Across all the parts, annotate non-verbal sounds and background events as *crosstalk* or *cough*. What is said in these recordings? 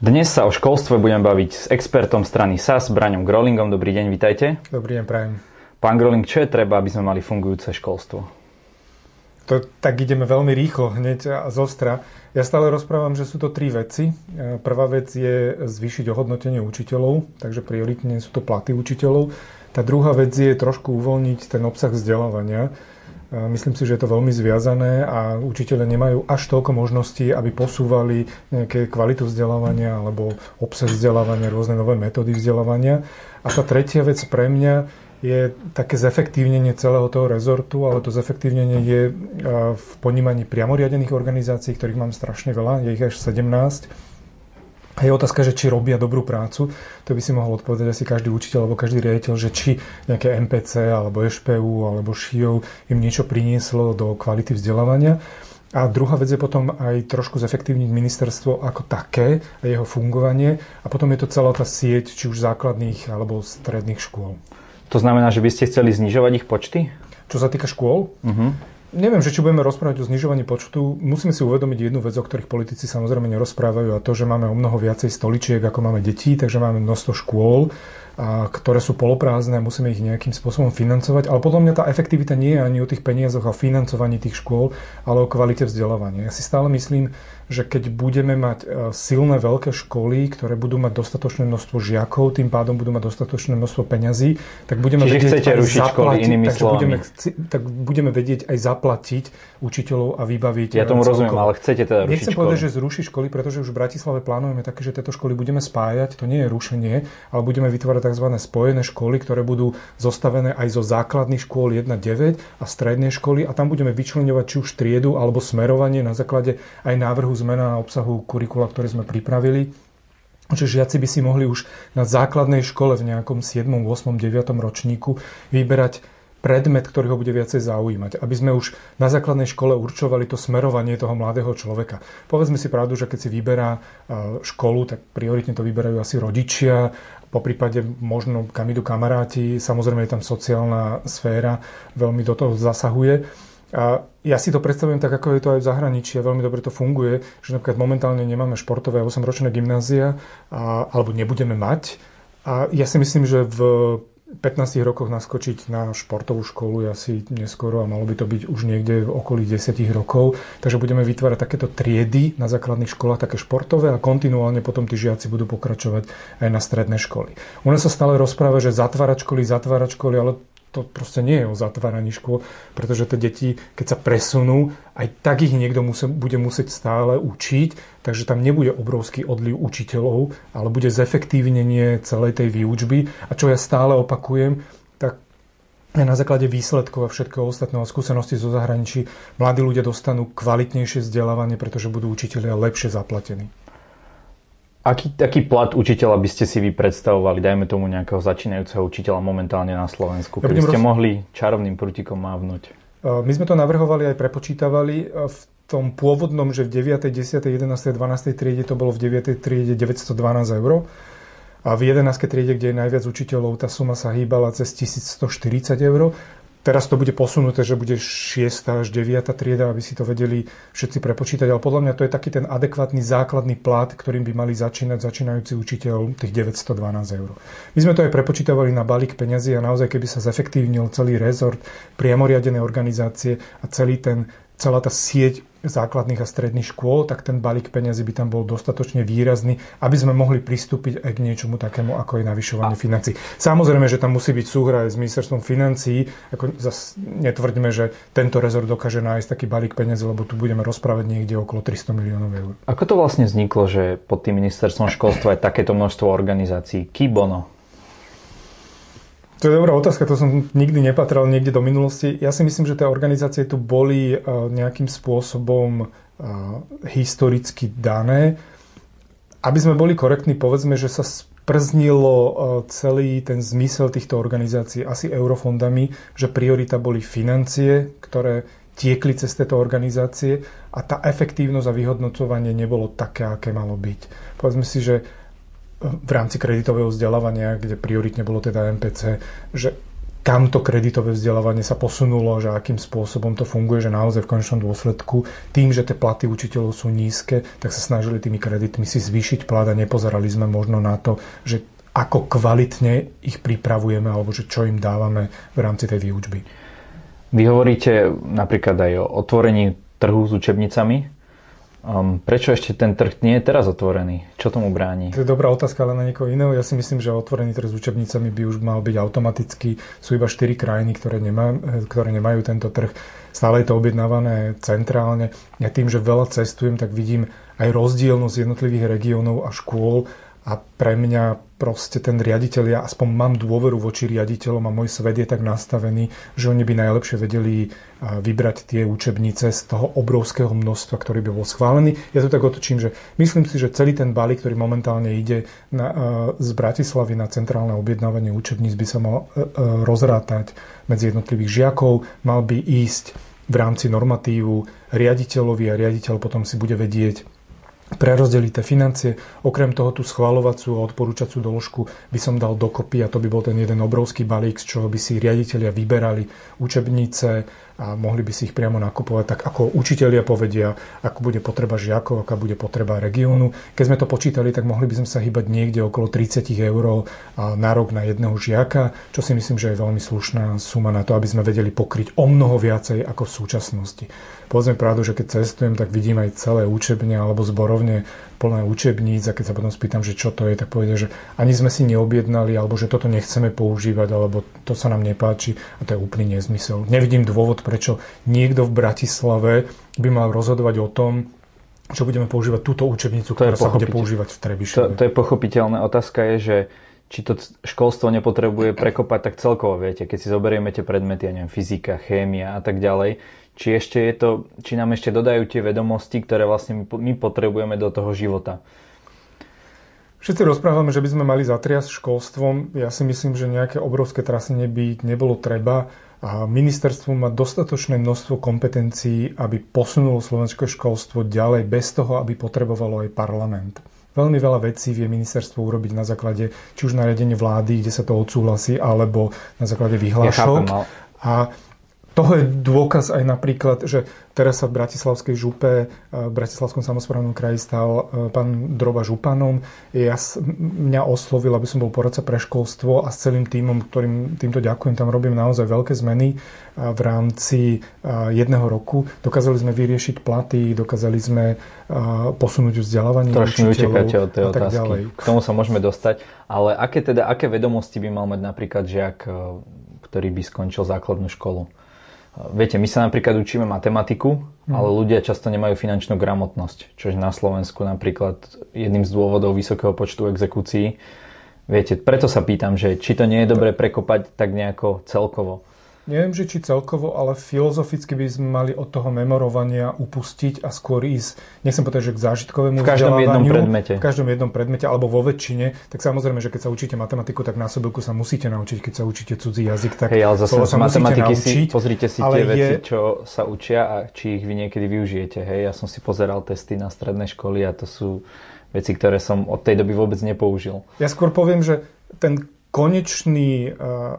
Dnes sa o školstve budem baviť s expertom strany SAS, Braňom Grolingom. Dobrý deň, vitajte. Dobrý deň, prajem. Pán Groling, čo je treba, aby sme mali fungujúce školstvo? To, tak ideme veľmi rýchlo, hneď a zostra. Ja stále rozprávam, že sú to tri veci. E, prvá vec je zvýšiť ohodnotenie učiteľov, takže prioritne sú to platy učiteľov. Tá druhá vec je trošku uvoľniť ten obsah vzdelávania. Myslím si, že je to veľmi zviazané a učiteľe nemajú až toľko možností, aby posúvali nejaké kvalitu vzdelávania alebo obsah vzdelávania, rôzne nové metódy vzdelávania. A tá tretia vec pre mňa je také zefektívnenie celého toho rezortu, ale to zefektívnenie je v ponímaní priamoriadených organizácií, ktorých mám strašne veľa, je ich až 17 a je otázka, že či robia dobrú prácu. To by si mohol odpovedať asi každý učiteľ alebo každý riaditeľ, že či nejaké MPC alebo EŠPU alebo ŠIO im niečo prinieslo do kvality vzdelávania. A druhá vec je potom aj trošku zefektívniť ministerstvo ako také a jeho fungovanie. A potom je to celá tá sieť, či už základných alebo stredných škôl. To znamená, že by ste chceli znižovať ich počty? Čo sa týka škôl? Uh-huh. Neviem, že či budeme rozprávať o znižovaní počtu. Musíme si uvedomiť jednu vec, o ktorých politici samozrejme nerozprávajú a to, že máme o mnoho viacej stoličiek, ako máme detí, takže máme množstvo škôl ktoré sú poloprázdne a musíme ich nejakým spôsobom financovať. Ale podľa mňa tá efektivita nie je ani o tých peniazoch a financovaní tých škôl, ale o kvalite vzdelávania. Ja si stále myslím, že keď budeme mať e, silné veľké školy, ktoré budú mať dostatočné množstvo žiakov, tým pádom budú mať dostatočné množstvo peňazí, tak budeme Čiže vedieť chcete aj rušiť zaplatiť, školy inými takže slovami. Budeme, tak budeme vedieť aj zaplatiť učiteľov a vybaviť. Ja tomu rozumiem, ale chcete teda rušiť Nechcem školy. povedať, že zrušiť školy, pretože už v Bratislave plánujeme také, že tieto školy budeme spájať. To nie je rušenie, ale budeme vytvárať tzv. spojené školy, ktoré budú zostavené aj zo základných škôl 1-9 a strednej školy a tam budeme vyčlenovať či už triedu alebo smerovanie na základe aj návrhu zmena obsahu kurikula, ktoré sme pripravili. Čiže žiaci by si mohli už na základnej škole v nejakom 7., 8., 9. ročníku vyberať predmet, ktorý ho bude viacej zaujímať. Aby sme už na základnej škole určovali to smerovanie toho mladého človeka. Povedzme si pravdu, že keď si vyberá školu, tak prioritne to vyberajú asi rodičia, po prípade možno kam idú kamaráti, samozrejme je tam sociálna sféra, veľmi do toho zasahuje. A ja si to predstavujem tak, ako je to aj v zahraničí a veľmi dobre to funguje, že napríklad momentálne nemáme športové 8-ročné gymnázia a, alebo nebudeme mať. A ja si myslím, že v 15 rokoch naskočiť na športovú školu je asi neskoro a malo by to byť už niekde v okolí 10 rokov. Takže budeme vytvárať takéto triedy na základných školách, také športové a kontinuálne potom tí žiaci budú pokračovať aj na stredné školy. U nás sa stále rozpráva, že zatvárať školy, zatvárať školy, ale to proste nie je o zatváraní škôl, pretože tie deti, keď sa presunú, aj tak ich niekto musí, bude musieť stále učiť, takže tam nebude obrovský odliv učiteľov, ale bude zefektívnenie celej tej výučby. A čo ja stále opakujem, tak na základe výsledkov a všetkého ostatného skúsenosti zo zahraničí mladí ľudia dostanú kvalitnejšie vzdelávanie, pretože budú učiteľia lepšie zaplatení. Aký, aký plat učiteľa by ste si vy predstavovali, dajme tomu nejakého začínajúceho učiteľa momentálne na Slovensku, keby ste roz... mohli čarovným prutikom mávnuť? My sme to navrhovali aj prepočítavali. V tom pôvodnom, že v 9., 10., 11., 12. triede to bolo v 9. triede 912 eur. A v 11. triede, kde je najviac učiteľov, tá suma sa hýbala cez 1140 eur. Teraz to bude posunuté, že bude 6. až 9. trieda, aby si to vedeli všetci prepočítať, ale podľa mňa to je taký ten adekvátny základný plat, ktorým by mali začínať začínajúci učiteľ tých 912 eur. My sme to aj prepočítavali na balík peňazí a naozaj, keby sa zefektívnil celý rezort, priamoriadené organizácie a celý ten, celá tá sieť základných a stredných škôl, tak ten balík peniazy by tam bol dostatočne výrazný, aby sme mohli pristúpiť aj k niečomu takému, ako je navyšovanie a... financií. Samozrejme, že tam musí byť súhra aj s ministerstvom financií. Ako zas netvrdíme, že tento rezort dokáže nájsť taký balík peniazy, lebo tu budeme rozprávať niekde okolo 300 miliónov eur. Ako to vlastne vzniklo, že pod tým ministerstvom školstva je takéto množstvo organizácií? Kibono, to je dobrá otázka, to som nikdy nepatral niekde do minulosti. Ja si myslím, že tie organizácie tu boli e, nejakým spôsobom e, historicky dané. Aby sme boli korektní, povedzme, že sa sprznilo e, celý ten zmysel týchto organizácií asi eurofondami, že priorita boli financie, ktoré tiekli cez tieto organizácie a tá efektívnosť a vyhodnocovanie nebolo také, aké malo byť. Povedzme si, že v rámci kreditového vzdelávania, kde prioritne bolo teda MPC, že kam to kreditové vzdelávanie sa posunulo, že akým spôsobom to funguje, že naozaj v konečnom dôsledku tým, že tie platy učiteľov sú nízke, tak sa snažili tými kreditmi si zvýšiť plat a nepozerali sme možno na to, že ako kvalitne ich pripravujeme alebo že čo im dávame v rámci tej výučby. Vy hovoríte napríklad aj o otvorení trhu s učebnicami. Um, prečo ešte ten trh nie je teraz otvorený? Čo tomu bráni? To je dobrá otázka, ale na niekoho iného. Ja si myslím, že otvorený trh s učebnicami by už mal byť automaticky. Sú iba 4 krajiny, ktoré, nemá, ktoré nemajú tento trh. Stále je to objednávané centrálne. Ja tým, že veľa cestujem, tak vidím aj rozdielnosť jednotlivých regiónov a škôl a pre mňa proste ten riaditeľ, ja aspoň mám dôveru voči riaditeľom a môj svet je tak nastavený, že oni by najlepšie vedeli vybrať tie učebnice z toho obrovského množstva, ktorý by bol schválený. Ja to tak otočím, že myslím si, že celý ten balík, ktorý momentálne ide na, z Bratislavy na centrálne objednávanie učebníc, by sa mal e, e, rozrátať medzi jednotlivých žiakov, mal by ísť v rámci normatívu riaditeľovi a riaditeľ potom si bude vedieť prerozdeliť tie financie. Okrem toho tú schvalovacú a odporúčacú doložku by som dal dokopy a to by bol ten jeden obrovský balík, z čoho by si riaditeľia vyberali učebnice a mohli by si ich priamo nakupovať tak, ako učitelia povedia, ako bude potreba žiakov, aká bude potreba regiónu. Keď sme to počítali, tak mohli by sme sa hýbať niekde okolo 30 eur na rok na jedného žiaka, čo si myslím, že je veľmi slušná suma na to, aby sme vedeli pokryť o mnoho viacej ako v súčasnosti. Povedzme pravdu, že keď cestujem, tak vidím aj celé učebne alebo zborovne plné učebníc a keď sa potom spýtam, že čo to je, tak povedia, že ani sme si neobjednali alebo že toto nechceme používať alebo to sa nám nepáči a to je úplný nezmysel. Nevidím dôvod, prečo niekto v Bratislave by mal rozhodovať o tom, čo budeme používať túto učebnicu, ktorá sa bude používať v Trebišove. To, to je pochopiteľné. Otázka je, že či to školstvo nepotrebuje prekopať tak celkovo, viete, keď si zoberieme tie predmety, ja neviem, fyzika, chémia a tak ďalej, či, ešte je to, či nám ešte dodajú tie vedomosti, ktoré vlastne my potrebujeme do toho života. Všetci rozprávame, že by sme mali zatriasť školstvom. Ja si myslím, že nejaké obrovské trasenie by nebolo treba. A ministerstvo má dostatočné množstvo kompetencií, aby posunulo slovenské školstvo ďalej bez toho, aby potrebovalo aj parlament. Veľmi veľa vecí vie ministerstvo urobiť na základe či už nariadenie vlády, kde sa to odsúhlasí, alebo na základe vyhlášok. Ja chápem, a toho je dôkaz aj napríklad, že teraz sa v Bratislavskej župe, e, v Bratislavskom samozprávnom kraji stal e, pán Droba županom. Ja, mňa oslovil, aby som bol poradca pre školstvo a s celým týmom, ktorým týmto ďakujem, tam robím naozaj veľké zmeny e, v rámci jedného roku. Dokázali sme vyriešiť platy, dokázali sme posunúť vzdelávanie Trošku utekáte od tej otázky. Ďalej. K tomu sa môžeme dostať. Ale aké, teda, aké vedomosti by mal mať napríklad žiak, ktorý by skončil základnú školu? Viete, my sa napríklad učíme matematiku, mm. ale ľudia často nemajú finančnú gramotnosť, čo je na Slovensku napríklad jedným z dôvodov vysokého počtu exekúcií. Viete, preto sa pýtam, že či to nie je dobré prekopať tak nejako celkovo neviem, že či celkovo, ale filozoficky by sme mali od toho memorovania upustiť a skôr ísť, nechcem povedať, že k zážitkovému V každom jednom predmete. V každom jednom predmete, alebo vo väčšine, tak samozrejme, že keď sa učíte matematiku, tak násobilku sa musíte naučiť, keď sa učíte cudzí jazyk, tak Hej, ale zase sa matematiky naučiť, si, pozrite si tie je... veci, čo sa učia a či ich vy niekedy využijete. Hej, ja som si pozeral testy na strednej školy a to sú veci, ktoré som od tej doby vôbec nepoužil. Ja skôr poviem, že ten konečný e,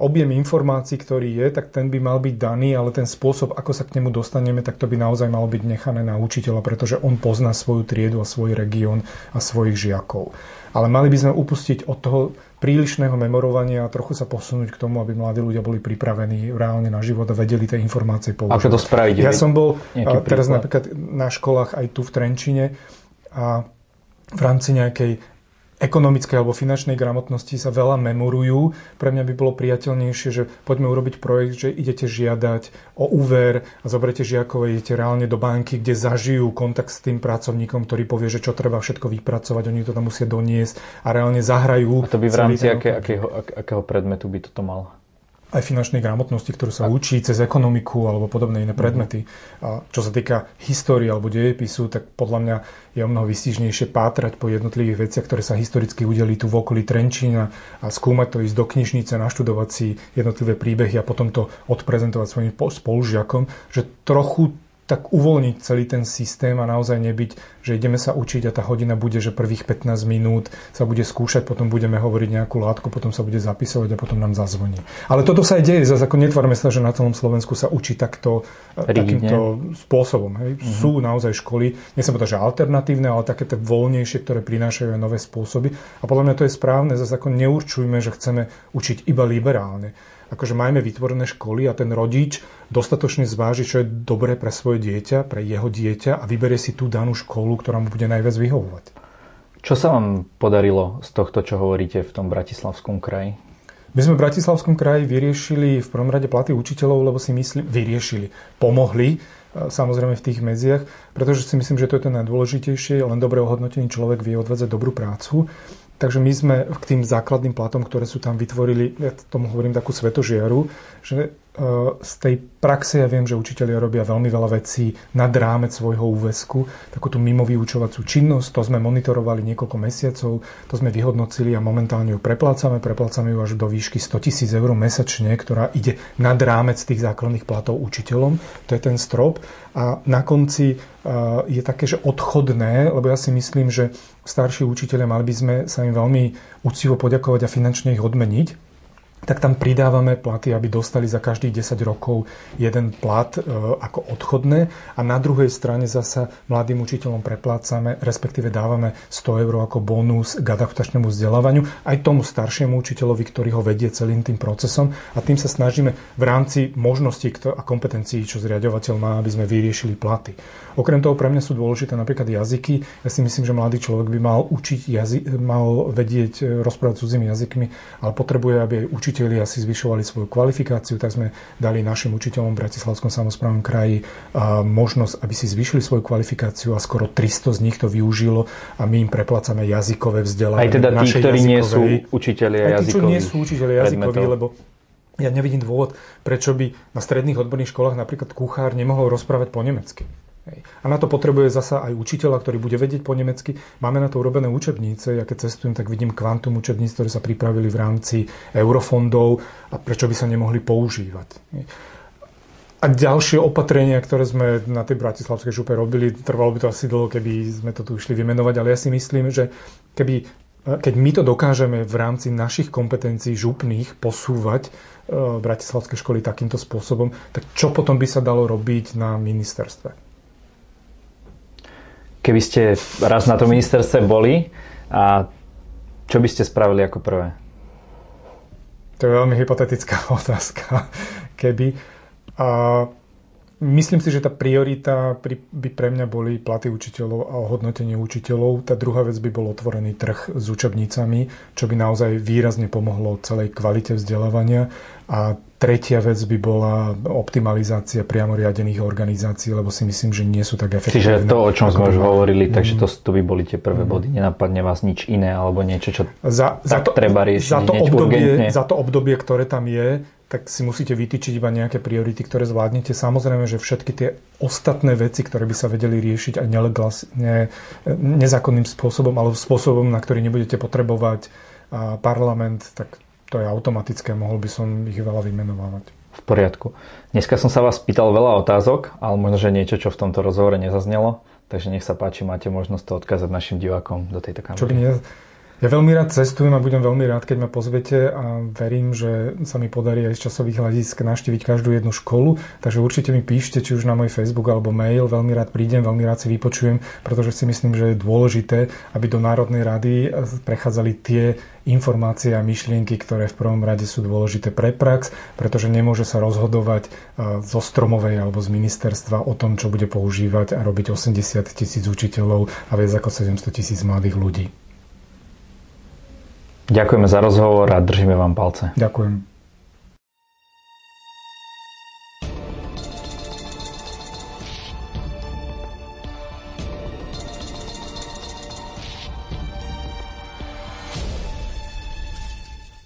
objem informácií, ktorý je, tak ten by mal byť daný, ale ten spôsob, ako sa k nemu dostaneme, tak to by naozaj malo byť nechané na učiteľa, pretože on pozná svoju triedu a svoj región a svojich žiakov. Ale mali by sme upustiť od toho prílišného memorovania a trochu sa posunúť k tomu, aby mladí ľudia boli pripravení reálne na život a vedeli tie informácie použiť. Ako to spraviť? Ja som bol e, teraz napríklad na školách aj tu v Trenčine a v rámci nejakej ekonomickej alebo finančnej gramotnosti sa veľa memorujú. Pre mňa by bolo priateľnejšie, že poďme urobiť projekt, že idete žiadať o úver a zoberete žiakov a idete reálne do banky, kde zažijú kontakt s tým pracovníkom, ktorý povie, že čo treba všetko vypracovať, oni to tam musia doniesť a reálne zahrajú. A to by v rámci aké, akého, akého predmetu by toto mal? Aj finančnej gramotnosti, ktorú sa učí cez ekonomiku alebo podobné iné mhm. predmety. A čo sa týka histórie alebo dejepisu, tak podľa mňa je o mnoho vystižnejšie pátrať po jednotlivých veciach, ktoré sa historicky udeli tu v okolí Trenčína a skúmať to, ísť do knižnice, naštudovať si jednotlivé príbehy a potom to odprezentovať svojim spolužiakom, že trochu tak uvoľniť celý ten systém a naozaj nebyť, že ideme sa učiť a tá hodina bude, že prvých 15 minút sa bude skúšať, potom budeme hovoriť nejakú látku, potom sa bude zapisovať a potom nám zazvoní. Ale toto sa aj deje, zase ako netvárme sa, že na celom Slovensku sa učí takto, e, Rigidne. takýmto spôsobom. Hej. Uh-huh. Sú naozaj školy, nechcem povedať, že alternatívne, ale také tie voľnejšie, ktoré prinášajú aj nové spôsoby. A podľa mňa to je správne, zase ako neurčujme, že chceme učiť iba liberálne akože majme vytvorené školy a ten rodič dostatočne zváži, čo je dobré pre svoje dieťa, pre jeho dieťa a vyberie si tú danú školu, ktorá mu bude najviac vyhovovať. Čo sa vám podarilo z tohto, čo hovoríte v tom Bratislavskom kraji? My sme v Bratislavskom kraji vyriešili v prvom rade platy učiteľov, lebo si myslím, vyriešili, pomohli e, samozrejme v tých medziach, pretože si myslím, že to je to najdôležitejšie, len dobre ohodnotený človek vie odvádzať dobrú prácu. Takže my sme k tým základným platom, ktoré sú tam vytvorili, ja tomu hovorím takú svetožiaru, že z tej praxe ja viem, že učiteľia robia veľmi veľa vecí nad rámec svojho úvesku. Takú tú mimo vyučovacú činnosť, to sme monitorovali niekoľko mesiacov, to sme vyhodnocili a momentálne ju preplácame. Preplácame ju až do výšky 100 tisíc eur mesačne, ktorá ide nad rámec tých základných platov učiteľom. To je ten strop. A na konci e, je také, že odchodné, lebo ja si myslím, že starší učiteľia mali by sme sa im veľmi úctivo poďakovať a finančne ich odmeniť tak tam pridávame platy, aby dostali za každých 10 rokov jeden plat e, ako odchodné a na druhej strane zasa mladým učiteľom preplácame, respektíve dávame 100 eur ako bonus k adaptačnému vzdelávaniu aj tomu staršiemu učiteľovi, ktorý ho vedie celým tým procesom a tým sa snažíme v rámci možností a kompetencií, čo zriadovateľ má, aby sme vyriešili platy. Okrem toho pre mňa sú dôležité napríklad jazyky. Ja si myslím, že mladý človek by mal učiť jazy, mal vedieť e, rozprávať cudzými jazykmi, ale potrebuje, aby aj učitelia si zvyšovali svoju kvalifikáciu, tak sme dali našim učiteľom v Bratislavskom samozprávnom kraji možnosť, aby si zvyšili svoju kvalifikáciu a skoro 300 z nich to využilo a my im preplácame jazykové vzdelávanie. Aj teda tí, ktorí nie sú učiteľia jazykoví. Aj tí, čo nie sú učiteľia jazykoví, lebo ja nevidím dôvod, prečo by na stredných odborných školách napríklad kuchár nemohol rozprávať po nemecky. A na to potrebuje zasa aj učiteľa, ktorý bude vedieť po nemecky. Máme na to urobené učebnice. Ja keď cestujem, tak vidím kvantum učebníc, ktoré sa pripravili v rámci eurofondov a prečo by sa nemohli používať. A ďalšie opatrenia, ktoré sme na tej bratislavskej šupe robili, trvalo by to asi dlho, keby sme to tu išli vymenovať, ale ja si myslím, že keby, keď my to dokážeme v rámci našich kompetencií župných posúvať e, bratislavskej školy takýmto spôsobom, tak čo potom by sa dalo robiť na ministerstve? Keby ste raz na tom ministerstve boli, a čo by ste spravili ako prvé? To je veľmi hypotetická *laughs* otázka. Keby... A Myslím si, že tá priorita by pre mňa boli platy učiteľov a ohodnotenie učiteľov. Tá druhá vec by bol otvorený trh s učebnicami, čo by naozaj výrazne pomohlo celej kvalite vzdelávania. A tretia vec by bola optimalizácia priamo riadených organizácií, lebo si myslím, že nie sú tak efektívne. Čiže to, o čom sme už hovorili, takže to, to by boli tie prvé mm. body. Nenapadne vás nič iné alebo niečo, čo za, za to, treba riešiť za to, obdobie, za to obdobie, ktoré tam je, tak si musíte vytýčiť iba nejaké priority, ktoré zvládnete. Samozrejme, že všetky tie ostatné veci, ktoré by sa vedeli riešiť aj ne, nezákonným spôsobom, ale spôsobom, na ktorý nebudete potrebovať parlament, tak to je automatické. Mohol by som ich veľa vymenovávať. V poriadku. Dneska som sa vás pýtal veľa otázok, ale možno, že niečo, čo v tomto rozhovore nezaznelo. Takže nech sa páči, máte možnosť to odkázať našim divákom do tejto kamery. Čo by ne, ja veľmi rád cestujem a budem veľmi rád, keď ma pozvete a verím, že sa mi podarí aj z časových hľadisk navštíviť každú jednu školu. Takže určite mi píšte, či už na môj Facebook alebo mail. Veľmi rád prídem, veľmi rád si vypočujem, pretože si myslím, že je dôležité, aby do Národnej rady prechádzali tie informácie a myšlienky, ktoré v prvom rade sú dôležité pre prax, pretože nemôže sa rozhodovať zo stromovej alebo z ministerstva o tom, čo bude používať a robiť 80 tisíc učiteľov a viac ako 700 tisíc mladých ľudí. Ďakujeme za rozhovor a držíme vám palce. Ďakujem.